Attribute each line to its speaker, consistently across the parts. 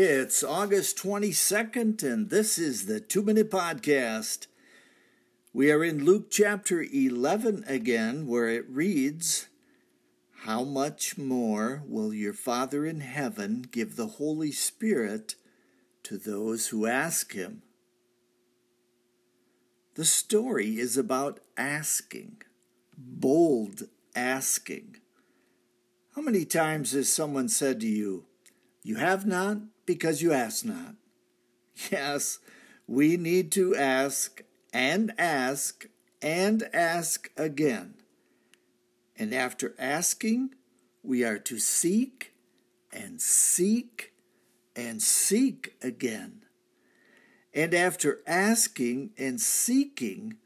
Speaker 1: It's August 22nd, and this is the Two Minute Podcast. We are in Luke chapter 11 again, where it reads, How much more will your Father in heaven give the Holy Spirit to those who ask him? The story is about asking, bold asking. How many times has someone said to you, You have not because you ask not? Yes, we need to ask and ask and ask again. And after asking, we are to seek and seek and seek again. And after asking and seeking,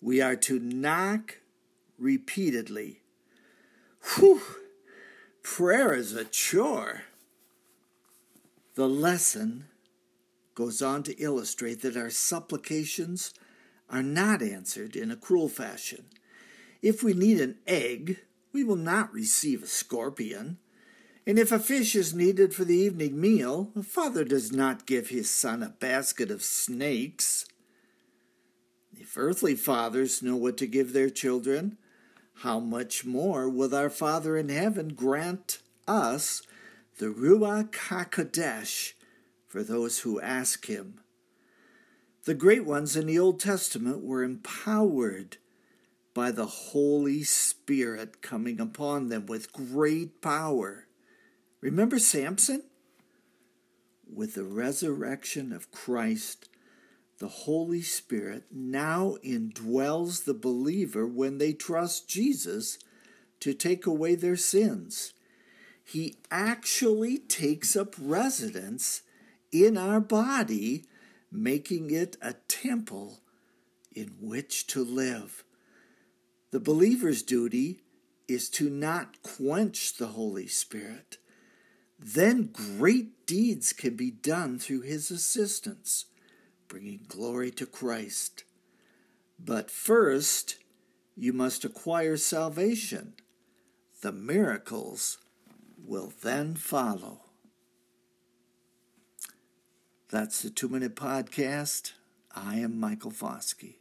Speaker 1: we are to knock repeatedly. Whew! Prayer is a chore. The lesson goes on to illustrate that our supplications are not answered in a cruel fashion. If we need an egg, we will not receive a scorpion. And if a fish is needed for the evening meal, a father does not give his son a basket of snakes. If earthly fathers know what to give their children, how much more will our Father in heaven grant us the Ruach HaKodesh for those who ask him? The great ones in the Old Testament were empowered by the Holy Spirit coming upon them with great power. Remember Samson? With the resurrection of Christ, the Holy Spirit now indwells the believer when they trust Jesus to take away their sins. He actually takes up residence in our body, making it a temple in which to live. The believer's duty is to not quench the Holy Spirit. Then great deeds can be done through his assistance bringing glory to Christ. But first, you must acquire salvation. The miracles will then follow. That's the two minute podcast. I am Michael Foskey.